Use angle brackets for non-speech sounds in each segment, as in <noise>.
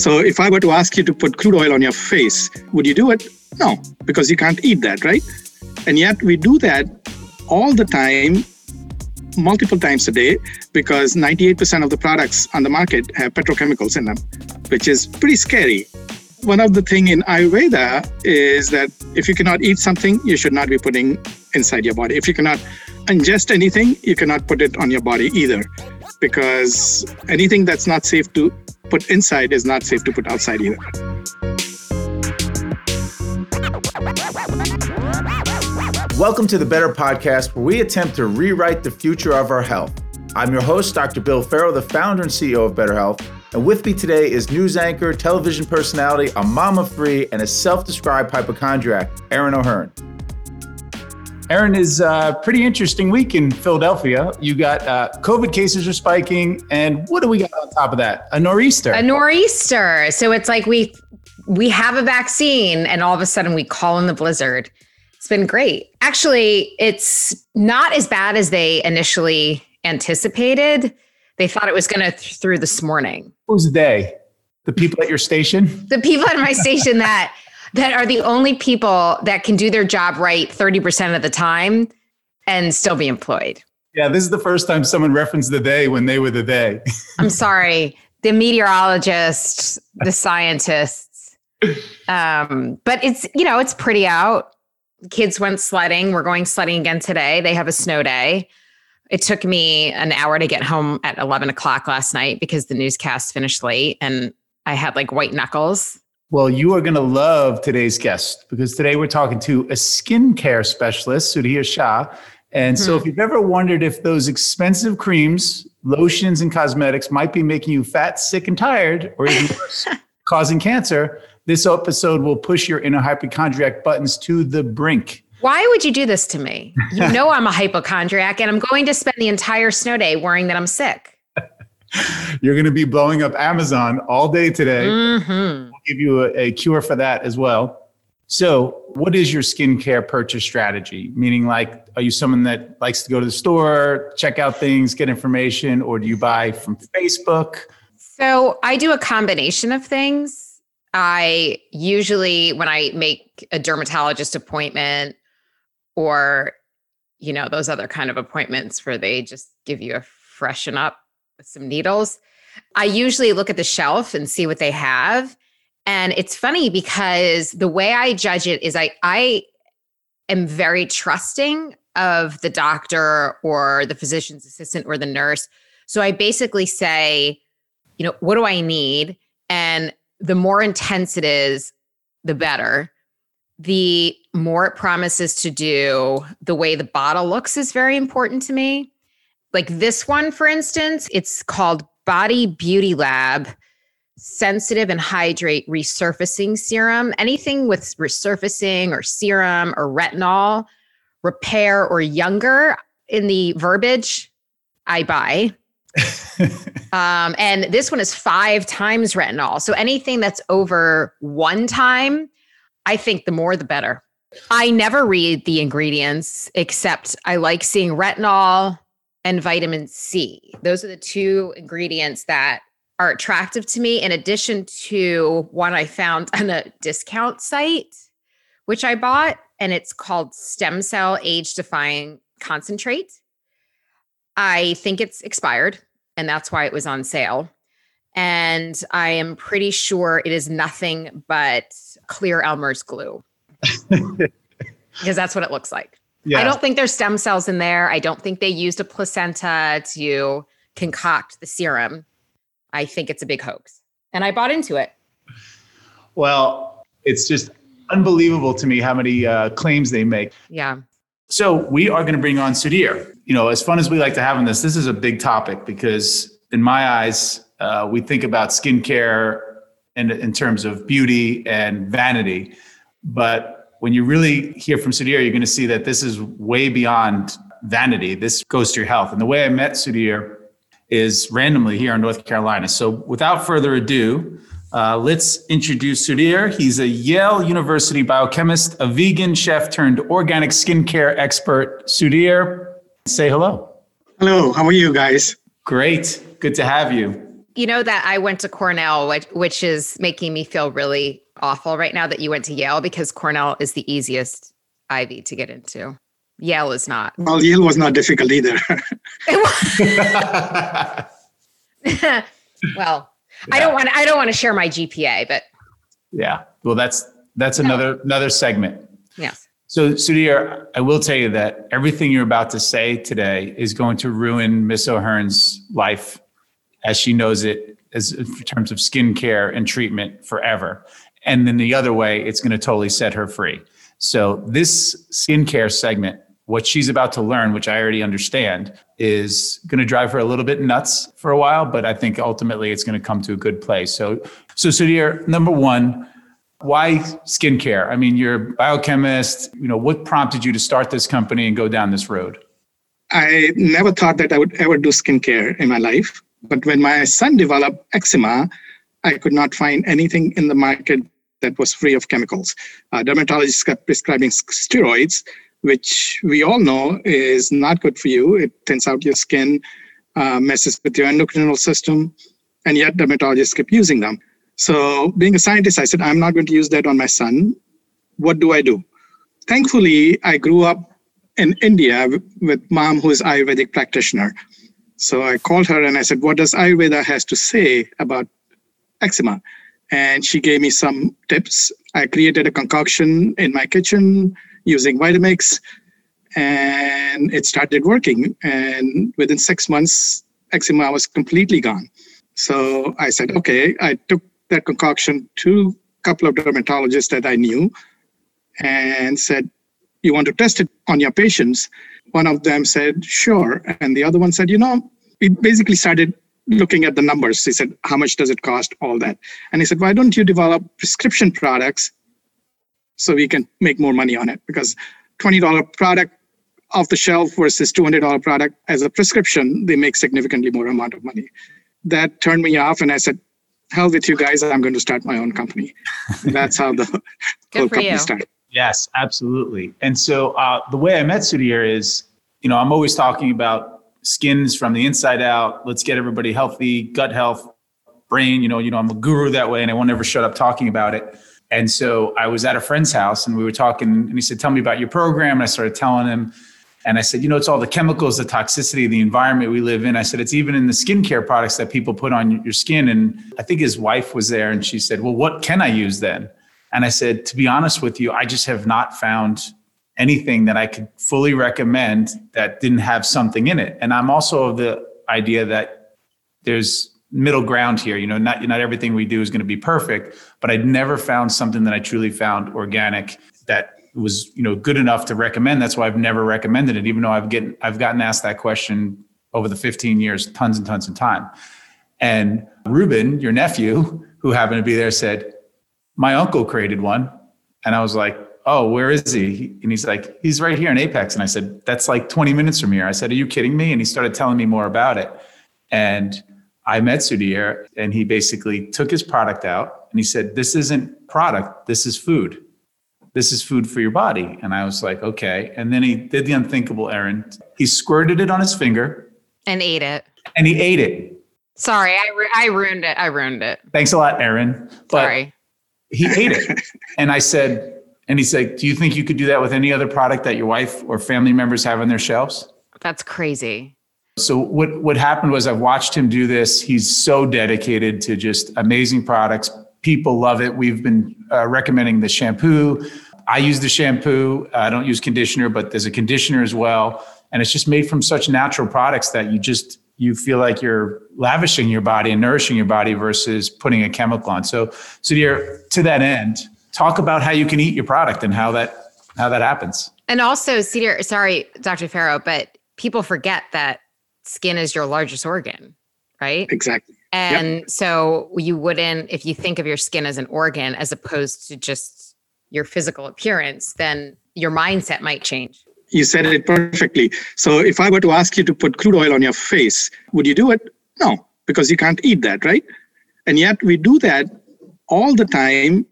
So if I were to ask you to put crude oil on your face, would you do it? No, because you can't eat that, right? And yet we do that all the time, multiple times a day, because 98% of the products on the market have petrochemicals in them, which is pretty scary. One of the thing in Ayurveda is that if you cannot eat something, you should not be putting inside your body. If you cannot ingest anything, you cannot put it on your body either, because anything that's not safe to put inside is not safe to put outside either. Welcome to the Betr Podcast, where we attempt to rewrite the future of our health. I'm your host, Dr. Bill Ferro, the founder and CEO of BetrHealth. And with me today is news anchor, television personality, a mama free, and a self described hypochondriac, Erin O'Hearn. Erin is a uh, pretty interesting week in Philadelphia. You got uh, COVID cases are spiking, and what do we got on top of that? A nor'easter. A nor'easter. So it's like we we have a vaccine, and all of a sudden we call in the blizzard. It's been great. Actually, it's not as bad as they initially anticipated. They thought it was going to th- through this morning. Who's they? The people at your station? The people at my station that that are the only people that can do their job right 30% of the time and still be employed. Yeah, this is the first time someone referenced the they when they were the they. I'm <laughs> sorry, the meteorologists, the scientists. Um, but it's, you know, it's pretty out. Kids went sledding. We're going sledding again today. They have a snow day. It took me an hour to get home at 11 o'clock last night because the newscast finished late and I had like white knuckles well, you are going to love today's guest because today we're talking to a skincare specialist, Sudhir Shah. And so, if hmm. you've ever wondered if those expensive creams, lotions, and cosmetics might be making you fat, sick, and tired, or even <laughs> worse, causing cancer, this episode will push your inner hypochondriac buttons to the brink. Why would you do this to me? You <laughs> know I'm a hypochondriac, and I'm going to spend the entire snow day worrying that I'm sick. <laughs> You're going to be blowing up Amazon all day today. Mm-hmm. We'll give you a, a cure for that as well. So, what is your skincare purchase strategy? Meaning, like, are you someone that likes to go to the store, check out things, get information, or do you buy from Facebook? So, I do a combination of things. I usually, when I make a dermatologist appointment or, you know, those other kind of appointments where they just give you a freshen up some needles. I usually look at the shelf and see what they have. And it's funny because the way I judge it is I I am very trusting of the doctor or the physician's assistant or the nurse. So I basically say, you know, what do I need? And the more intense it is, the better. The more it promises to do, the way the bottle looks is very important to me. Like this one, for instance, it's called Body Beauty Lab Sensitive and Hydrate Resurfacing Serum. Anything with resurfacing or serum or retinol, repair or younger in the verbiage, I buy. <laughs> um, and this one is five times retinol. So anything that's over one time, I think the more the better. I never read the ingredients except I like seeing retinol, and vitamin C. Those are the two ingredients that are attractive to me, in addition to one I found on a discount site, which I bought, and it's called Stem Cell Age Defying Concentrate. I think it's expired, and that's why it was on sale. And I am pretty sure it is nothing but clear Elmer's glue <laughs> because that's what it looks like. I don't think there's stem cells in there. I don't think they used a placenta to concoct the serum. I think it's a big hoax. And I bought into it. Well, it's just unbelievable to me how many uh, claims they make. Yeah. So we are going to bring on Sudhir. You know, as fun as we like to have on this, this is a big topic because in my eyes, uh, we think about skincare in, in terms of beauty and vanity. But when you really hear from Sudhir, you're going to see that this is way beyond vanity. This goes to your health. And the way I met Sudhir is randomly here in North Carolina. So without further ado, uh, let's introduce Sudhir. He's a Yale University biochemist, a vegan chef turned organic skincare expert. Sudhir, say hello. Hello, how are you guys? Great. Good to have you. You know that I went to Cornell, which, which is making me feel really awful right now that you went to Yale because Cornell is the easiest Ivy to get into. Yale is not. Well, Yale was not difficult either. <laughs> well, I don't want I don't want to share my GPA, but yeah. Well, that's that's another another segment. yes. So, Sudhir, I will tell you that everything you're about to say today is going to ruin Miss O'Hearn's life as she knows it as in terms of skincare and treatment forever. And then the other way, it's going to totally set her free. So this skincare segment, what she's about to learn, which I already understand, is going to drive her a little bit nuts for a while, but I think ultimately it's going to come to a good place. So, so Sudhir, number one, why skincare? I mean, you're a biochemist. You know, what prompted you to start this company and go down this road? I never thought that I would ever do skincare in my life. But when my son developed eczema, I could not find anything in the market that was free of chemicals. Uh, dermatologists kept prescribing steroids, which we all know is not good for you. It thins out your skin, uh, messes with your endocrine system, and yet dermatologists kept using them. So, being a scientist, I said, I'm not going to use that on my son. What do I do? Thankfully, I grew up in India with mom who is Ayurvedic practitioner. So I called her and I said, What does Ayurveda has to say about eczema? And she gave me some tips. I created a concoction in my kitchen using Vitamix, and it started working. And within six months, eczema was completely gone. So I said, okay, I took that concoction to a couple of dermatologists that I knew and said, you want to test it on your patients? One of them said, sure. And the other one said, you know, we basically started looking at the numbers. He said, how much does it cost? All that. And he said, why don't you develop prescription products so we can make more money on it? Because $20 product off the shelf versus $200 product as a prescription, they make significantly more amount of money. That turned me off, and I said, hell with you guys, I'm going to start my own company. That's how the whole company you. started. Yes, absolutely. And so uh, the way I met Sudhir is, you know, I'm always talking about skins from the inside out. Let's get everybody healthy, gut health, brain. You know, you know, I'm a guru that way, and I won't ever shut up talking about it. And so I was at a friend's house, and we were talking, and he said, "Tell me about your program." And I started telling him, and I said, "You know, it's all the chemicals, the toxicity, the environment we live in." I said, "It's even in the skincare products that people put on your skin." And I think his wife was there, and she said, "Well, what can I use then?" And I said, to be honest with you, I just have not found anything that I could fully recommend that didn't have something in it. And I'm also of the idea that there's middle ground here. You know, not not everything we do is going to be perfect, but I'd never found something that I truly found organic that was you know good enough to recommend. That's why I've never recommended it, even though I've get I've gotten asked that question over the 15 years, tons and tons of time. And Ruben, your nephew, who happened to be there, said, my uncle created one. And I was like, oh, where is he? And he's like, he's right here in Apex. And I said, that's like 20 minutes from here. I said, are you kidding me? And he started telling me more about it. And I met Sudhir and he basically took his product out and he said, this isn't product, this is food. This is food for your body. And I was like, okay. And then he did the unthinkable Erin. He squirted it on his finger And ate it. and he ate it. Sorry, I, ru- I ruined it. I ruined it. Thanks a lot, Erin. But Sorry. He ate it. and I said, and he's like, do you think you could do that with any other product that your wife or family members have on their shelves? That's crazy. So what what happened was I've watched him do this. He's so dedicated to just amazing products. People love it. We've been uh, recommending the shampoo. I use the shampoo. I don't use conditioner, but there's a conditioner as well. And it's just made from such natural products that you just you feel like you're lavishing your body and nourishing your body versus putting a chemical on. So, Sudhir, to that end, talk about how you can eat your product and how that how that happens. And also, Sudhir, sorry, Dr. Ferro, but people forget that skin is your largest organ, right? Exactly. And so you wouldn't, if you think of your skin as an organ as opposed to just your physical appearance, then your mindset might change. You said it perfectly. So if I were to ask you to put crude oil on your face, would you do it? No, because you can't eat that, right? And yet we do that all the time,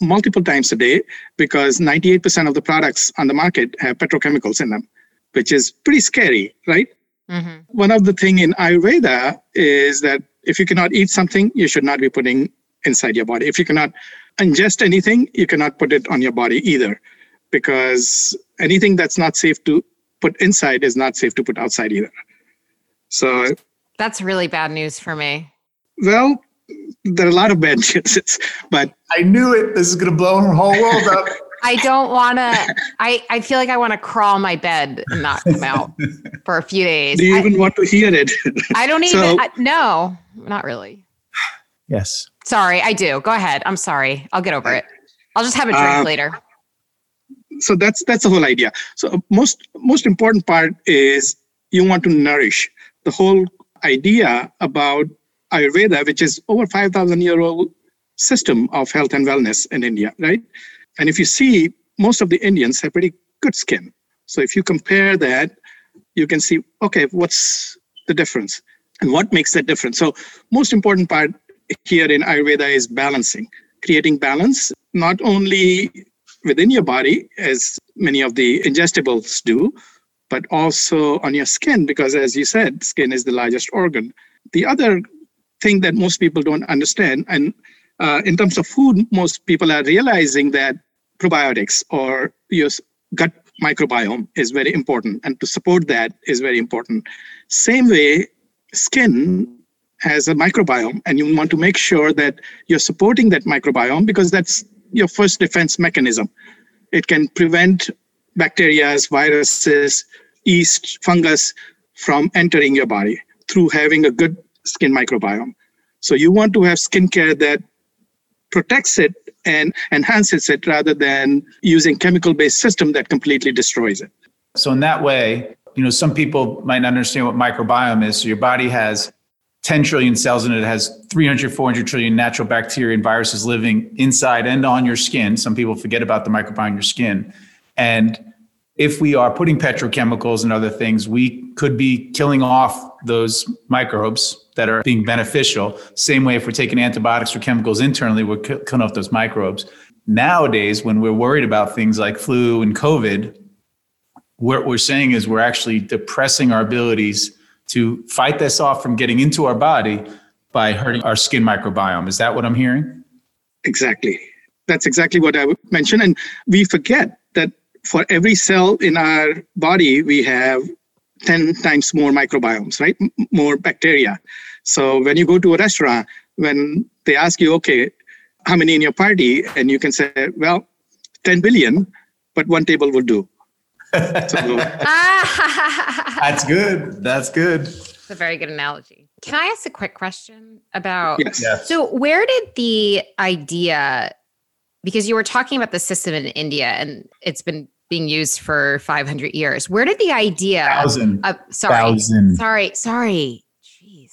multiple times a day, because 98% of the products on the market have petrochemicals in them, which is pretty scary, right? Mm-hmm. One of the thing in Ayurveda is that if you cannot eat something, you should not be putting inside your body. If you cannot ingest anything, you cannot put it on your body either, because anything that's not safe to put inside is not safe to put outside either. So, That's really bad news for me. well, there are a lot of bad <laughs> news, but I knew it. This is going to blow the whole world up. <laughs> I don't want to. I I feel like I want to crawl my bed and not come out for a few days. do you I, even want to hear it? I don't <laughs> even. So- I, no, not really. yes. Sorry, I do. Go ahead. I'm sorry. I'll get over it. I'll just have a drink Um, later. So that's that's the whole idea. So uh, most most important part is you want to nourish. The whole idea about ayurveda which is over 5000 year old system of health and wellness in india right? And if you see most of the indians have pretty good skin. So if you compare that you can see okay what's the difference and what makes that difference? So most important part here in ayurveda is balancing creating balance not only within your body, as many of the ingestibles do, but also on your skin, because as you said, skin is the largest organ. The other thing that most people don't understand, and uh, in terms of food, most people are realizing that probiotics or your gut microbiome is very important, and to support that is very important. Same way, skin has a microbiome, and you want to make sure that you're supporting that microbiome because that's your first defense mechanism. It can prevent bacteria, viruses, yeast, fungus from entering your body through having a good skin microbiome. So you want to have skincare that protects it and enhances it rather than using chemical-based system that completely destroys it. So in that way, you know, some people might not understand what microbiome is. So your body has 10 trillion cells in it. It has 300, 400 trillion natural bacteria and viruses living inside and on your skin. Some people forget about the microbiome in your skin. And if we are putting petrochemicals and other things, we could be killing off those microbes that are being beneficial. Same way, if we're taking antibiotics or chemicals internally, we're ki- killing off those microbes. Nowadays, when we're worried about things like flu and COVID, what we're saying is we're actually depressing our abilities to fight this off from getting into our body by hurting our skin microbiome. Is that what I'm hearing? Exactly. That's exactly what I would mention. And we forget that for every cell in our body, we have 10 times more microbiomes, right? More bacteria. So when you go to a restaurant, when they ask you, okay, how many in your party? And you can say, well, 10 billion, but one table will do. So, <laughs> That's good. That's good. It's a very good analogy. Can I ask a quick question about? yes. Yes. So, where did the idea, because you were talking about the system in India and it's been being used for 500 years, where did the idea Thousand. of, sorry, Thousand. sorry, sorry, jeez.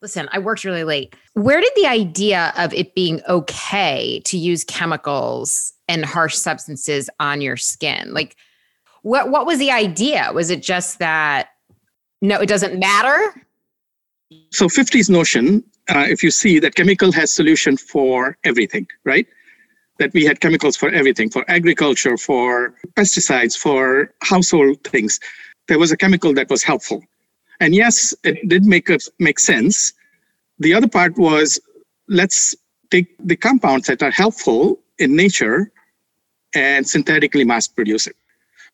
Listen, I worked really late. Where did the idea of it being okay to use chemicals and harsh substances on your skin? Like, what, what was the idea? Was it just that, no, it doesn't matter? so 50s notion uh, if you see that chemical has solution for everything right? That we had chemicals for everything for agriculture for pesticides for household things. There was a chemical that was helpful. And yes it did make us make sense. The other part was let's take the compounds that are helpful in nature and synthetically mass produce it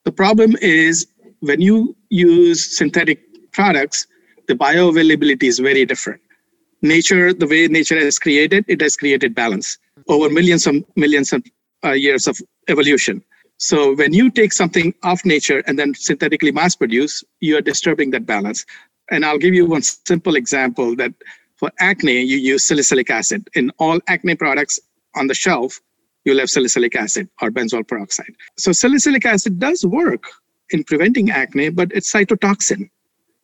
the problem is when you use synthetic products the bioavailability is very different. Nature, the way nature has created, it has created balance over millions of millions of uh, years of evolution. So when you take something off nature and then synthetically mass produce, you are disturbing that balance. And I'll give you one simple example that for acne, you use salicylic acid. In all acne products on the shelf, you'll have salicylic acid or benzoyl peroxide. So salicylic acid does work in preventing acne, but it's cytotoxin.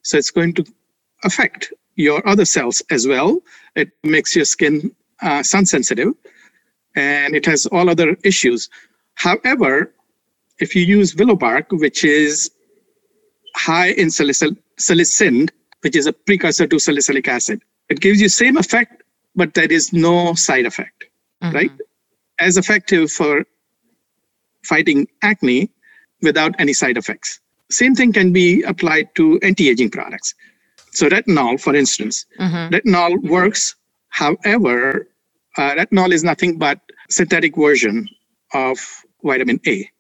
So it's going to affect your other cells as well. It makes your skin uh, sun sensitive and it has all other issues. However, if you use willow bark, which is high in salicyl- salicin, which is a precursor to salicylic acid, it gives you same effect, but there is no side effect, right? As effective for fighting acne without any side effects. Same thing can be applied to anti-aging products. So retinol, for instance, Mhm. retinol works. However, uh, retinol is nothing but synthetic version of vitamin A.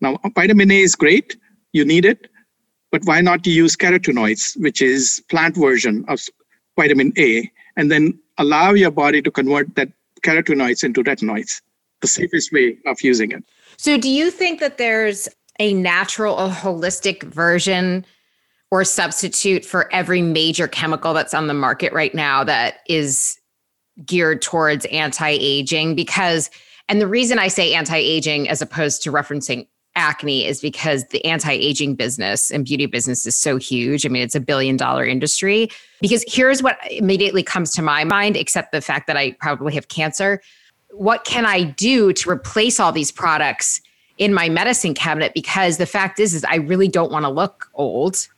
Now, vitamin A is great. You need it. But why not use carotenoids, which is plant version of vitamin A, and then allow your body to convert that carotenoids into retinoids? The safest way of using it. So, do you think that there's a natural or holistic version or substitute for every major chemical that's on the market right now that is geared towards anti aging? Because, and the reason I say anti aging as opposed to referencing acne is because the anti aging business and beauty business is so huge. I mean, it's a billion dollar industry. Because here's what immediately comes to my mind, except the fact that I probably have cancer what can I do to replace all these products in my medicine cabinet? Because the fact is, is I really don't want to look old.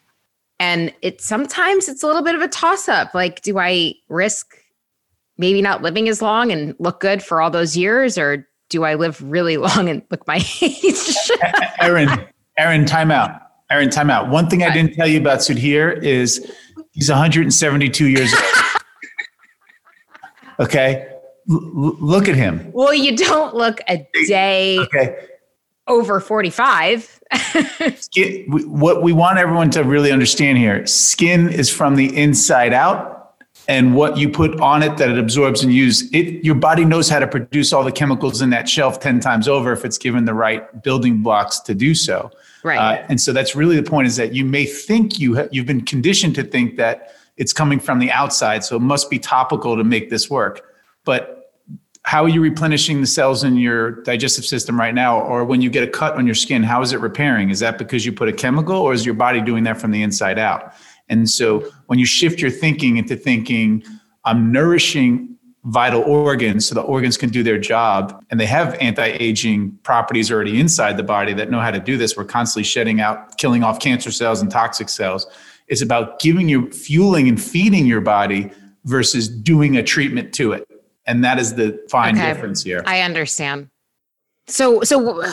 And it sometimes it's a little bit of a toss up. Like, do I risk maybe not living as long and look good for all those years? Or do I live really <laughs> long and look my age? Erin, Erin, time out. Erin, time out. One thing I didn't tell you about Sudhir is he's 172 years old. <laughs> Okay. L- look at him. well, you don't look a day Okay. over 45. <laughs> Skin, we- what we want everyone to really understand here skin is from the inside out. And what you put on it that it absorbs and uses, it your body knows how to produce all the chemicals in that shelf 10 times over if it's given the right building blocks to do so. right. Uh, and so that's really the point is that you may think you ha- you've been conditioned to think that it's coming from the outside, so it must be topical to make this work. But how are you replenishing the cells in your digestive system right now? Or when you get a cut on your skin, how is it repairing? Is that because you put a chemical or is your body doing that from the inside out? And so when you shift your thinking into thinking, I'm nourishing vital organs so the organs can do their job and they have anti-aging properties already inside the body that know how to do this we're constantly shedding out killing off cancer cells and toxic cells it's about giving you fueling and feeding your body versus doing a treatment to it and that is the fine Okay. difference here I understand. So, so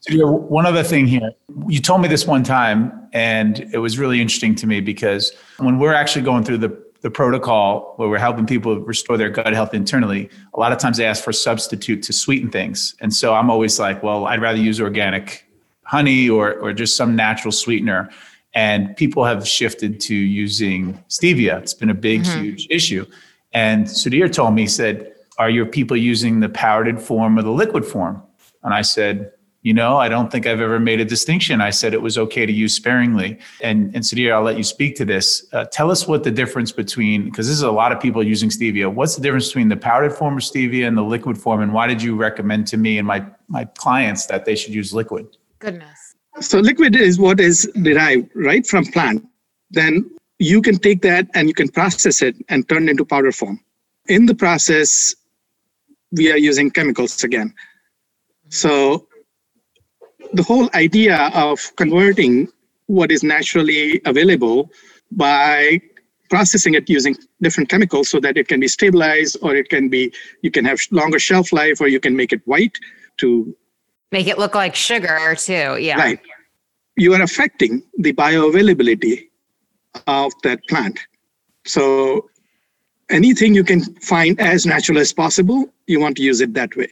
So, one other thing here. You told me this one time, and it was really interesting to me because when we're actually going through the, the protocol where we're helping people restore their gut health internally, a lot of times they ask for a substitute to sweeten things. And so I'm always like, well, I'd rather use organic honey or, or just some natural sweetener. And people have shifted to using stevia. It's been a big, mm-hmm. huge issue. And Sudhir told me, he said, Are your people using the powdered form or the liquid form? And I said, you know, I don't think I've ever made a distinction. I said it was okay to use sparingly. And, and Sudhir, I'll let you speak to this. Uh, tell us what the difference between, because this is a lot of people using stevia. What's the difference between the powdered form of stevia and the liquid form? And why did you recommend to me and my, my clients that they should use liquid? goodness. So liquid is what is derived right from plant. Then you can take that and you can process it and turn it into powder form. In the process, we are using chemicals again. Mm-hmm. So the whole idea of converting what is naturally available by processing it using different chemicals so that it can be stabilized or it can be you can have longer shelf life or you can make it white to Make it look like sugar too. Yeah. Right. You are affecting the bioavailability of that plant. So anything you can find as natural as possible, you want to use it that way,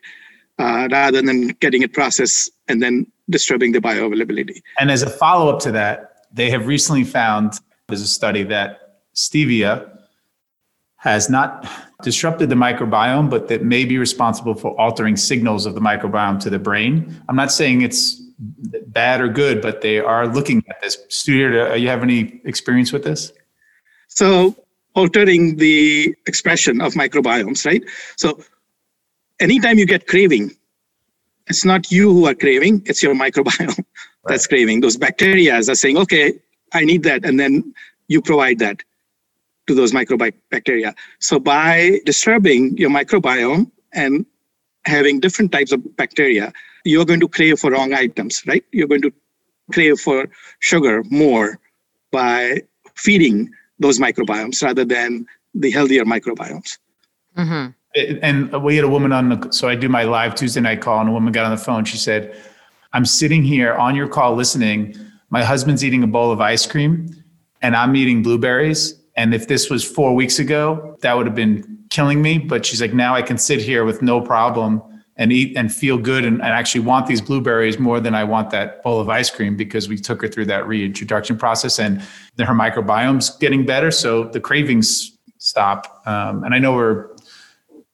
uh, rather than getting it processed and then disturbing the bioavailability. And as a follow up to that, they have recently found there's a study that stevia has not disrupted the microbiome, but that may be responsible for altering signals of the microbiome to the brain. I'm not saying it's bad or good, but they are looking at this. Sudhir, do you have any experience with this? So altering the expression of microbiomes, right? So anytime you get craving, it's not you who are craving, it's your <laughs> microbiome that's craving. Those bacteria are saying, okay, I need that. And then you provide that to those microbacteria. So by disturbing your microbiome and having different types of bacteria, you're going to crave for wrong items, right? You're going to crave for sugar more by feeding those microbiomes rather than the healthier microbiomes. hmm and we had a woman on the so i do my live tuesday night call and a woman got on the phone she said i'm sitting here on your call listening my husband's eating a bowl of ice cream and I'm eating blueberries. And if this was four weeks ago, that would have been killing me. But she's like, now I can sit here with no problem and eat and feel good and, and actually want these blueberries more than I want that bowl of ice cream because we took her through that reintroduction process and her microbiome's getting better. So the cravings stop. Um, and I know we're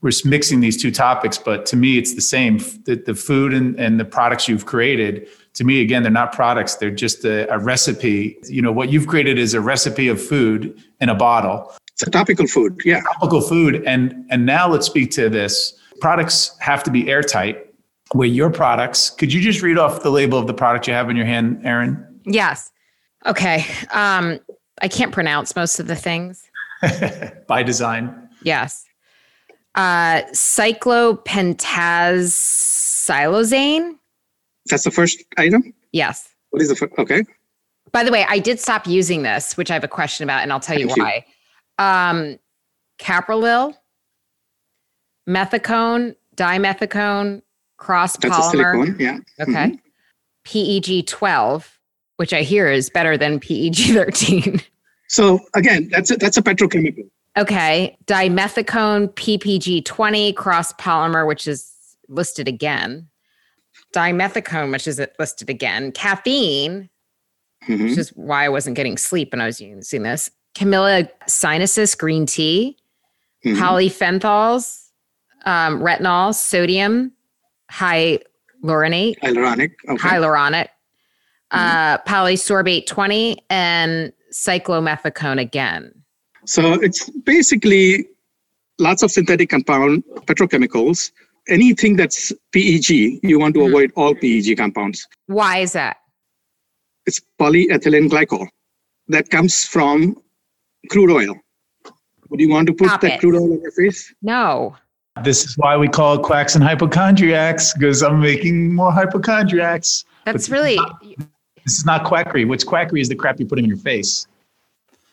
we're mixing these two topics, but to me, it's the same. The, the food and, and the products you've created, to me, again, they're not products. They're just a, a recipe. You know, what you've created is a recipe of food in a bottle. It's a topical food, yeah. Topical food. And and now let's speak to this. Products have to be airtight. Where your products, could you just read off the label of the product you have in your hand, Erin? Yes. Okay. Um, I can't pronounce most of the things. <laughs> By design. Yes. Uh, cyclopentazolazane. That's the first item? Yes. What is the first? Okay. By the way, I did stop using this, which I have a question about, and I'll tell Thank you you. why. Um, Caprolil, methicone, dimethicone, cross polymer. yeah. Okay. PEG 12, which I hear is better than PEG 13. So again, that's a, that's a petrochemical. Okay. Dimethicone PPG 20 cross polymer, which is listed again. Dimethicone, which is listed again. Caffeine, Mhm. which is why I wasn't getting sleep when I was using this. Camellia sinensis green tea, Mhm. polyphenols, um, retinol, sodium, hyaluronate, Hyaluronic. Okay. hyaluronic, uh, polysorbate 20, and cyclomethicone again. So it's basically lots of synthetic compound petrochemicals. Anything that's PEG, you want to Mhm. avoid all PEG compounds. Why is that? It's polyethylene glycol that comes from crude oil. Would you want to put Stop that it. crude oil on your face? No. This is why we call it quacks and hypochondriacs because I'm making more hypochondriacs. That's But- really, This is not quackery. What's quackery is the crap you're putting in your face.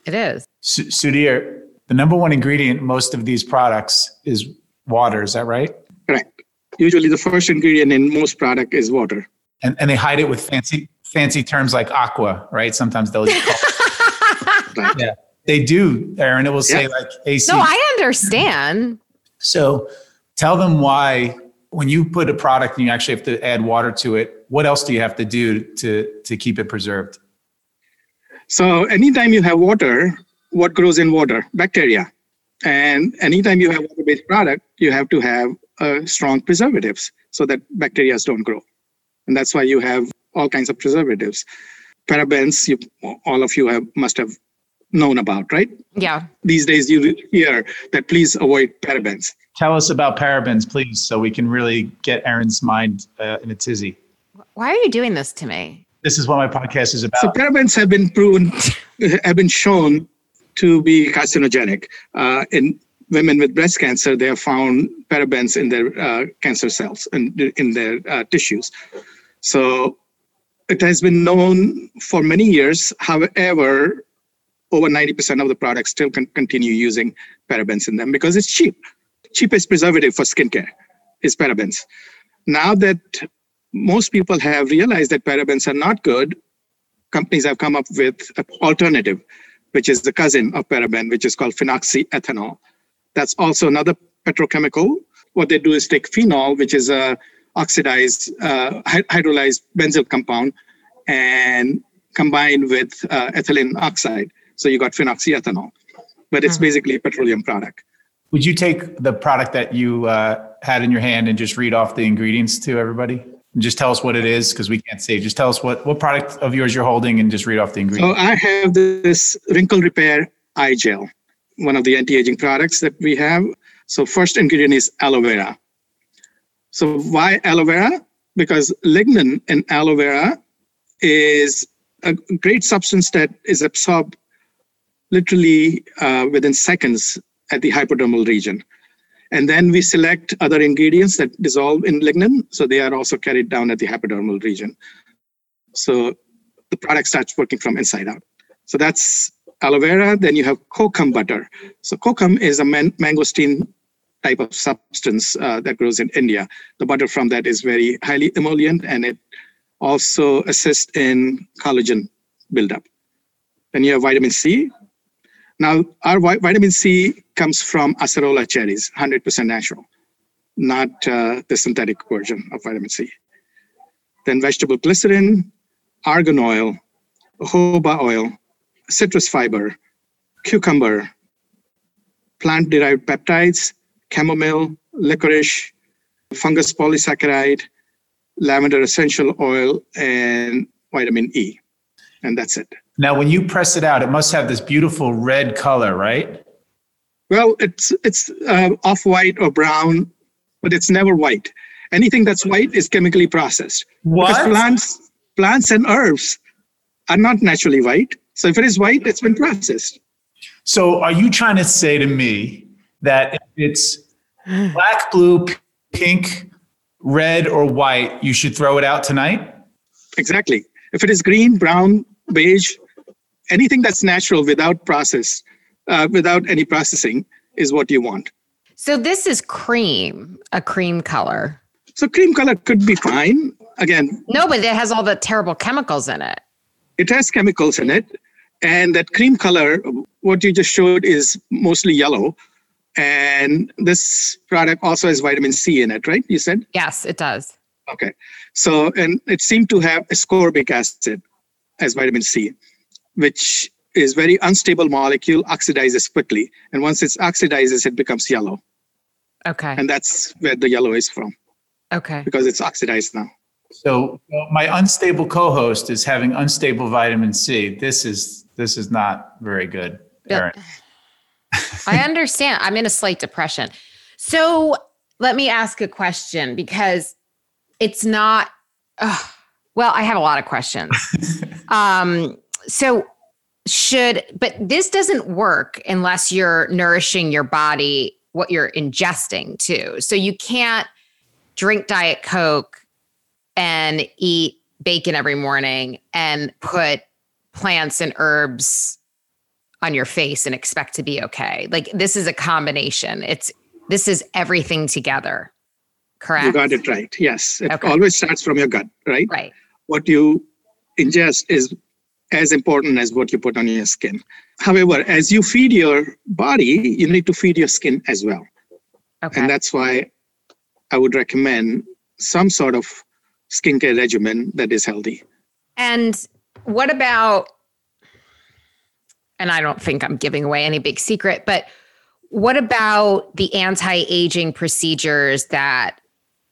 it is. Su- Sudhir, the number one ingredient in most of these products is water. Is that right? Correct. Usually the first ingredient in most product is water. And, and they hide it with fancy fancy terms like aqua, right? Sometimes they'll Right? <laughs> yeah they do, Erin. It will say Yeah. like AC. No, I understand. So tell them why when you put a product and you actually have to add water to it, what else do you have to do to to keep it preserved? So anytime you have water, what grows in water? Bacteria. And anytime you have water-based product, you have to have uh, strong preservatives so that bacteria don't grow. And that's why you have all kinds of preservatives. Parabens, you, all of you have must have known about, right? Yeah. These days you hear that please avoid parabens. Tell us about parabens, please, so we can really get Erin's mind uh, in a tizzy. Why are you doing this to me? This is what my podcast is about. So parabens have been proven, <laughs> have been shown to be carcinogenic. Uh, in women with breast cancer, they have found parabens in their uh, cancer cells and in their uh, tissues. So it has been known for many years. However, over 90% of the products still can continue using parabens in them because it's cheap. Cheapest preservative for skincare is parabens. Now that most people have realized that parabens are not good, companies have come up with an alternative, which is the cousin of paraben, which is called phenoxyethanol. That's also another petrochemical. What they do is take phenol, which is a oxidized uh, hydrolyzed benzyl compound, and combine with uh, ethylene oxide. So you got phenoxyethanol, but it's Mhm. basically a petroleum product. Would you take the product that you uh, had in your hand and just read off the ingredients to everybody? And just tell us what it is because we can't see. Just tell us what, what product of yours you're holding and just read off the ingredients. So. I have this wrinkle repair eye gel, one of the anti-aging products that we have. So first ingredient is aloe vera. So why aloe vera? Because lignin in aloe vera is a great substance that is absorbed literally uh, within seconds at the hypodermal region. And then we select other ingredients that dissolve in lignin, so they are also carried down at the hypodermal region. So the product starts working from inside out. So that's aloe vera. Then you have kokum butter. So kokum is a man- mangosteen type of substance uh, that grows in India. The butter from that is very highly emollient and it also assists in collagen build up. Then you have vitamin C. Now, our vi- vitamin C comes from acerola cherries, 100% natural, not uh, the synthetic version of vitamin C. Then vegetable glycerin, argan oil, jojoba oil, citrus fiber, cucumber, plant derived peptides, chamomile, licorice, fungus polysaccharide, lavender essential oil, and vitamin E. And that's it. Now, when you press it out, it must have this beautiful red color, right? Well, it's it's uh, off white or brown, but it's never white. Anything that's white is chemically processed. What? Because plants, plants and herbs are not naturally white. So if it is white, it's been processed. So, are you trying to say to me that if it's black, blue, pink, red, or white, you should throw it out tonight? Exactly. If it is green, brown, beige, anything that's natural without process, uh, without any processing, is what you want. So this is cream, a cream color. So cream color could be fine. Again, No, but it has all the terrible chemicals in it. it has chemicals in it, and that cream color, what you just showed, is mostly yellow. And this product also has vitamin C in it, right? You said? Yes, it does. Okay. So, and it seemed to have ascorbic acid as vitamin C, which is very unstable molecule, oxidizes quickly. And once it oxidizes, it becomes yellow. Okay. And that's where the yellow is from Okay. because it's oxidized now. So, well, my unstable co-host is having unstable vitamin C. This is this is not very good, Erin. I understand. I'm in a slight depression. So let me ask a question because it's not, ugh, well, I have a lot of questions. <laughs> um, so should, but this doesn't work unless you're nourishing your body, what you're ingesting too. So you can't drink Diet Coke and eat bacon every morning and put plants and herbs on your face and expect to be okay. Like this is a combination. It's this is everything together. Correct? You got it right. Yes. It Okay. always starts from your gut, right? Right. What you ingest is as important as what you put on your skin. However, as you feed your body, you need to feed your skin as well. Okay. And that's why I would recommend some sort of skincare regimen that is healthy. And what about, and I don't think I'm giving away any big secret, but what about the anti aging procedures that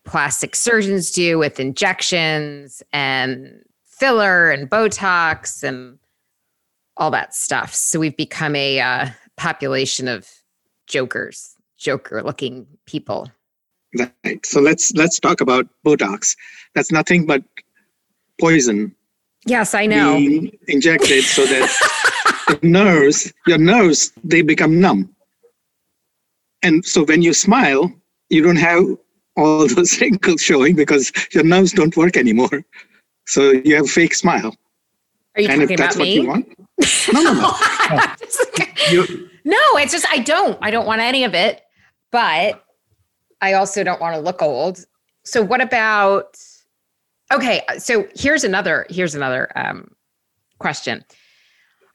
plastic surgeons do with injections and filler and Botox and all that stuff? So we've become a uh, population of jokers, joker looking people. Right. So let's let's talk about Botox. That's nothing but poison Yes, I know. injected so that <laughs> the nerves, your nerves, they become numb. And so when you smile, you don't have all <laughs> those wrinkles showing because your nerves don't work anymore. So you have a fake smile. Are you and talking if that's about what me? you want, <laughs> no, no, no. <laughs> You, No, it's just I don't. I don't want any of it. But I also don't want to look old. So what about Okay, so here's another here's another um question.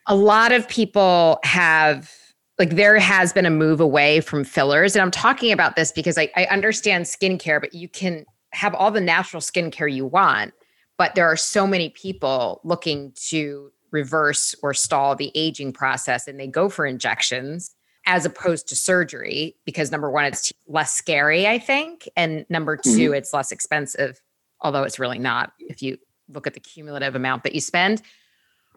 A lot of people have like there has been a move away from fillers and I'm talking about this because I, I understand skincare but you can have all the natural skincare you want but there are so many people looking to reverse or stall the aging process and they go for injections as opposed to surgery because number one it's less scary i think and number 2 mm-hmm. it's less expensive although it's really not if you look at the cumulative amount that you spend.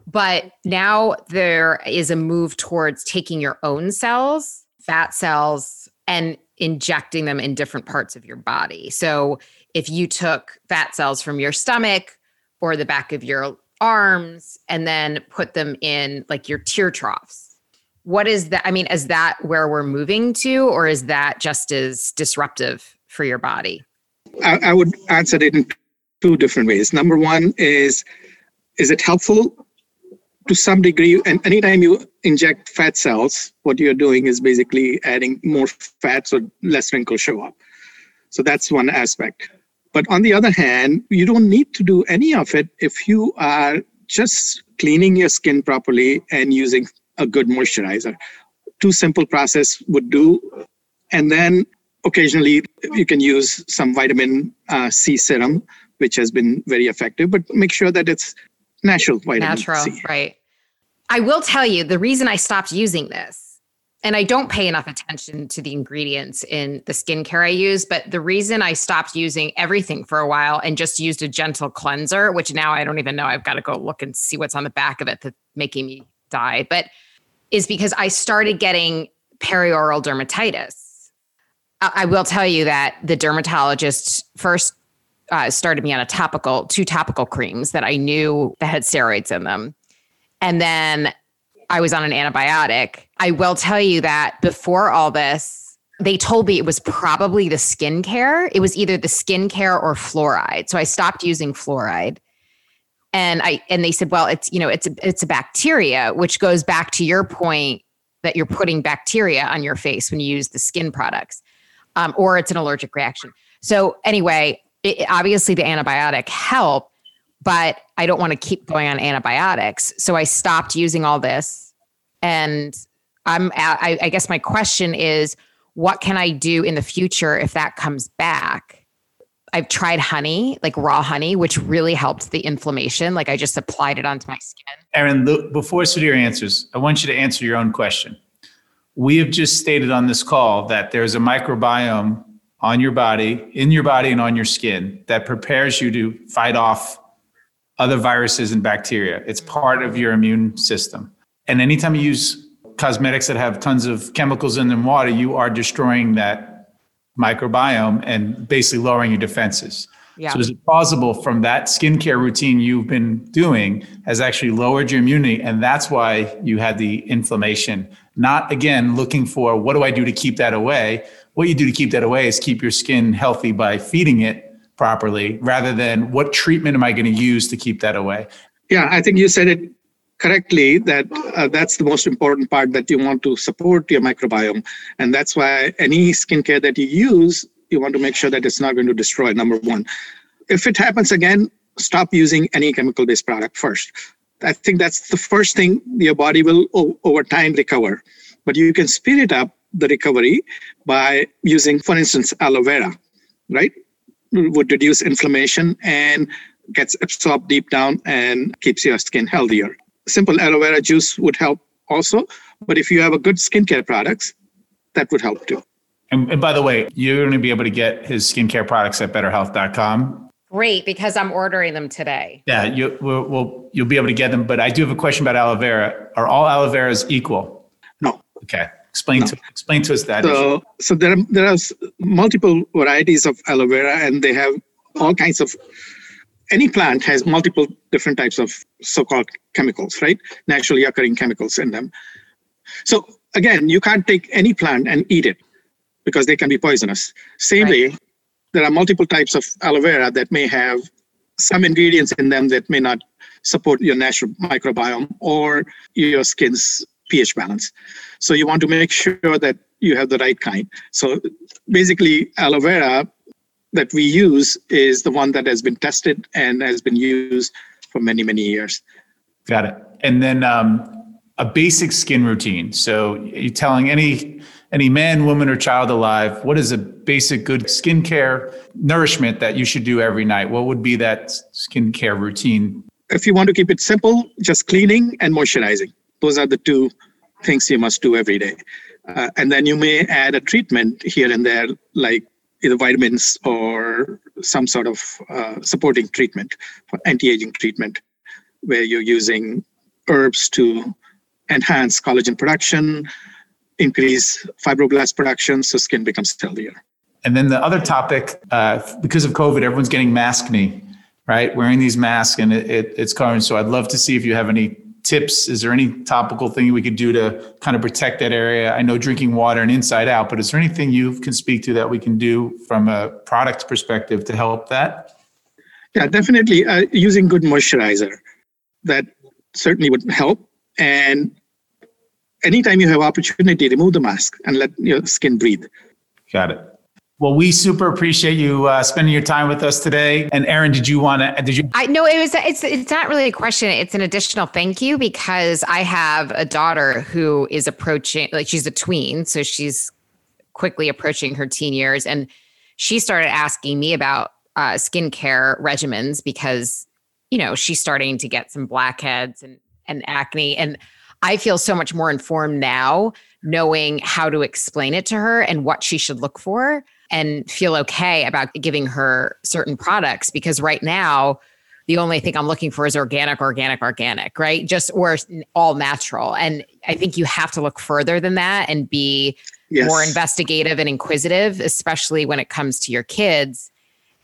But now there is a move towards taking your own cells fat cells and injecting them in different parts of your body. So if you took fat cells from your stomach or the back of your arms and then put them in like your tear troughs. What is that? I mean, is that where we're moving to, or is that just as disruptive for your body? I, I would answer it in two different ways. Number one is, is it helpful to some degree? And anytime you inject fat cells, what you're doing is basically adding more fat so less wrinkles show up. So that's one aspect. But on the other hand, you don't need to do any of it if you are just cleaning your skin properly and using a good moisturizer. Two simple process would do. And then occasionally you can use some vitamin uh, C serum, which has been very effective, but make sure that it's natural vitamin Natural, C. right. I will tell you the reason I stopped using this, and I don't pay enough attention to the ingredients in the skincare I use, but the reason I stopped using everything for a while and just used a gentle cleanser, which now I don't even know, I've got to go look and see what's on the back of it that's making me die, but is because I started getting perioral dermatitis. I I will tell you that the dermatologist first uh, started me on a topical, two topical creams that I knew that had steroids in them. And then I was on an antibiotic. I will tell you that before all this, they told me it was probably the skincare. It was either the skincare or fluoride. So I stopped using fluoride. And I and they said, well, it's you know, it's a, it's a bacteria, which goes back to your point that you're putting bacteria on your face when you use the skin products, um, or it's an allergic reaction. So anyway, it, obviously the antibiotic helped, but I don't want to keep going on antibiotics. So I stopped using all this. And I'm, I, I guess my question is, what can I do in the future if that comes back? I've tried honey, like raw honey, which really helped the inflammation. Like I just applied it onto my skin. Erin, look, before Sudhir answers, I want you to answer your own question. We have just stated on this call that there's a microbiome on your body, in your body, and on your skin that prepares you to fight off other viruses and bacteria. It's part of your immune system. And anytime you use cosmetics that have tons of chemicals in them water, you are destroying that microbiome and basically lowering your defenses. Yeah. So is it plausible from that skincare routine you've been doing has actually lowered your immunity and that's why you had the inflammation? Not again looking for what do I do to keep that away? What you do to keep that away is keep your skin healthy by feeding it properly rather than what treatment am I going to use to keep that away? Yeah, I think you said it correctly that uh, that's the most important part that you want to support your microbiome. And that's why any skincare that you use, you want to make sure that it's not going to destroy, number one. If it happens again, stop using any chemical based product first. I think that's the first thing your body will o- over time recover. But you can speed it up the recovery by using, for instance, aloe vera, right? Would reduce inflammation and gets absorbed deep down and keeps your skin healthier. Simple aloe vera juice would help also. But if you have a good skincare products, that would help too. And, and by the way, you're going to be able to get his skincare products at betrhealth.com. Great, because I'm ordering them today. Yeah, you will we'll, you'll be able to get them. But I do have a question about aloe vera. Are all aloe veras equal? No. Okay. Explain No. to explain to us that. issue. So, so there are, there are multiple varieties of aloe vera, and they have all kinds of. Any plant has multiple different types of so-called chemicals, right? Naturally occurring chemicals in them. So again, you can't take any plant and eat it because they can be poisonous. Same Right. way, there are multiple types of aloe vera that may have some ingredients in them that may not support your natural microbiome or your skin's pH balance. So you want to make sure that you have the right kind. So basically, aloe vera that we use is the one that has been tested and has been used for many, many years. Got it. And then um, a basic skin routine. So you're telling any any man, woman, or child alive what is a basic good skincare nourishment that you should do every night? What would be that skincare routine? If you want to keep it simple, just cleaning and moisturizing. Those are the two things you must do every day. Uh, and then you may add a treatment here and there, like either vitamins or some sort of uh, supporting treatment for anti-aging treatment, where you're using herbs to enhance collagen production, increase fibroblast production, so skin becomes healthier. And then the other topic, uh, because of COVID, everyone's getting mask maskne, right? Wearing these masks and it, it, it's covering. So I'd love to see if you have any tips. Is there any topical thing we could do to kind of protect that area? I know drinking water and inside out, but is there anything you can speak to that we can do from a product perspective to help that? Yeah, definitely uh, using good moisturizer. That certainly would help. And anytime you have opportunity, remove the mask and let your skin breathe. Got it. Well, we super appreciate you uh, spending your time with us today. And Erin, did you want to? Did you? I know it was. It's it's not really a question. It's an additional thank you because I have a daughter who is approaching, like she's a tween, so she's quickly approaching her teen years, and she started asking me about uh, skincare regimens because you know she's starting to get some blackheads and and acne, and I feel so much more informed now knowing how to explain it to her and what she should look for and feel okay about giving her certain products because right now the only thing I'm looking for is organic, organic, organic, right? Just or all natural. And I think you have to look further than that and be yes. more investigative and inquisitive, especially when it comes to your kids.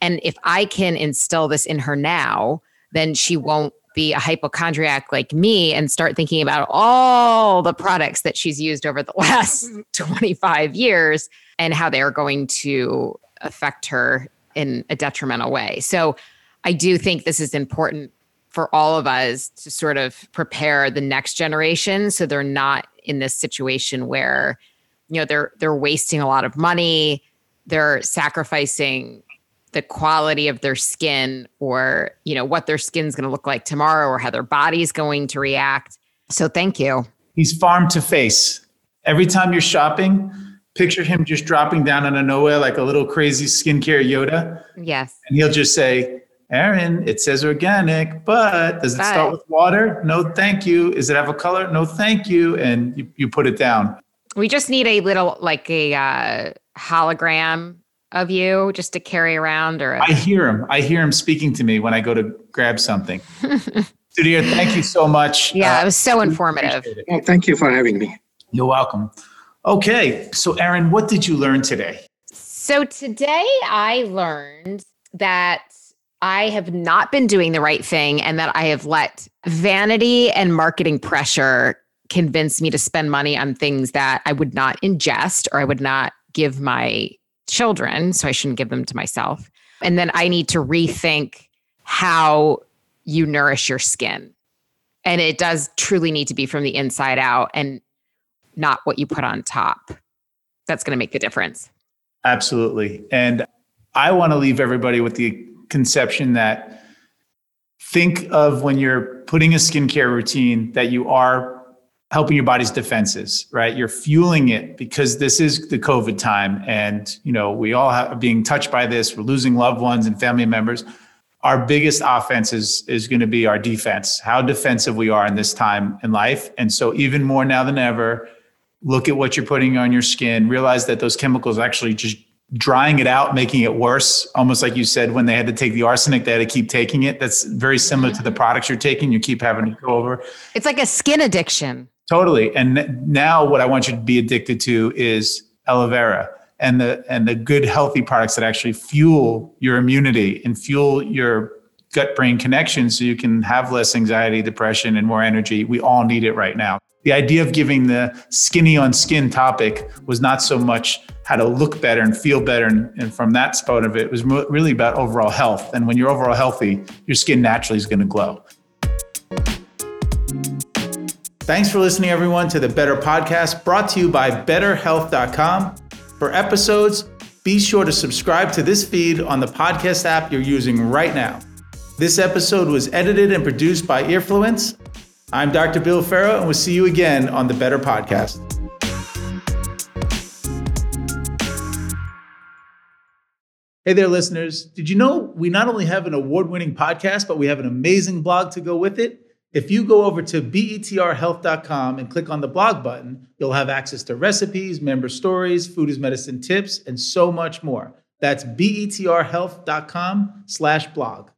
And if I can instill this in her now, then she won't be a hypochondriac like me and start thinking about all the products that she's used over the <laughs> last mm-hmm. 25 years and how they are going to affect her in a detrimental way. So I do think this is important for all of us to sort of prepare the next generation so they're not in this situation where you know they're they're wasting a lot of money, they're sacrificing the quality of their skin or you know what their skin's going to look like tomorrow or how their body's going to react. So thank you. He's farm to face. Every time you're shopping picture him just dropping down on a nowhere like a little crazy skincare yoda. Yes. And he'll just say Erin it says organic but does it but. start with water? No thank you. Is it have a color? No thank you. And you, you put it down. We just need a little like a uh, hologram of you just to carry around or a- I hear him. I hear him speaking to me when I go to grab something. <laughs> Sudhir, thank you so much. Yeah, uh, it was so informative. Well, thank you for having me. You're welcome. Okay, so Erin, what did you learn today? So today I learned that I have not been doing the right thing and that I have let vanity and marketing pressure convince me to spend money on things that I would not ingest or I would not give my children, so I shouldn't give them to myself. And then I need to rethink how you nourish your skin. And it does truly need to be from the inside out and not what you put on top. That's going to make the difference. Absolutely. And I want to leave everybody with the conception that think of when you're putting a skincare routine that you are helping your body's defenses, right? You're fueling it because this is the COVID time, and you know we all are being touched by this. We're losing loved ones and family members. Our biggest offense is is going to be our defense. How defensive we are in this time in life, and so even more now than ever, look at what you're putting on your skin. Realize that those chemicals actually just drying it out, making it worse. Almost like you said, when they had to take the arsenic, they had to keep taking it. That's very similar to the products you're taking. You keep having to go over. It's like a skin addiction. Totally. And now what I want you to be addicted to is aloe vera and the and the good healthy products that actually fuel your immunity and fuel your gut brain connection so you can have less anxiety, depression and more energy. We all need it right now. The idea of giving the skinny on skin topic was not so much how to look better and feel better. And, and from that spot of it, it was really about overall health. And when you're overall healthy, your skin naturally is going to glow. Thanks for listening, everyone, to the Betr Podcast brought to you by BetrHealth.com. For episodes, be sure to subscribe to this feed on the podcast app you're using right now. This episode was edited and produced by Earfluence. I'm Dr. Bill Ferro, and we'll see you again on the Betr Podcast. Hey there, listeners. Did you know we not only have an award winning podcast, but we have an amazing blog to go with it? If you go over to betrhealth.com and click on the blog button, you'll have access to recipes, member stories, food is medicine tips, and so much more. That's betrhealth.com slash blog.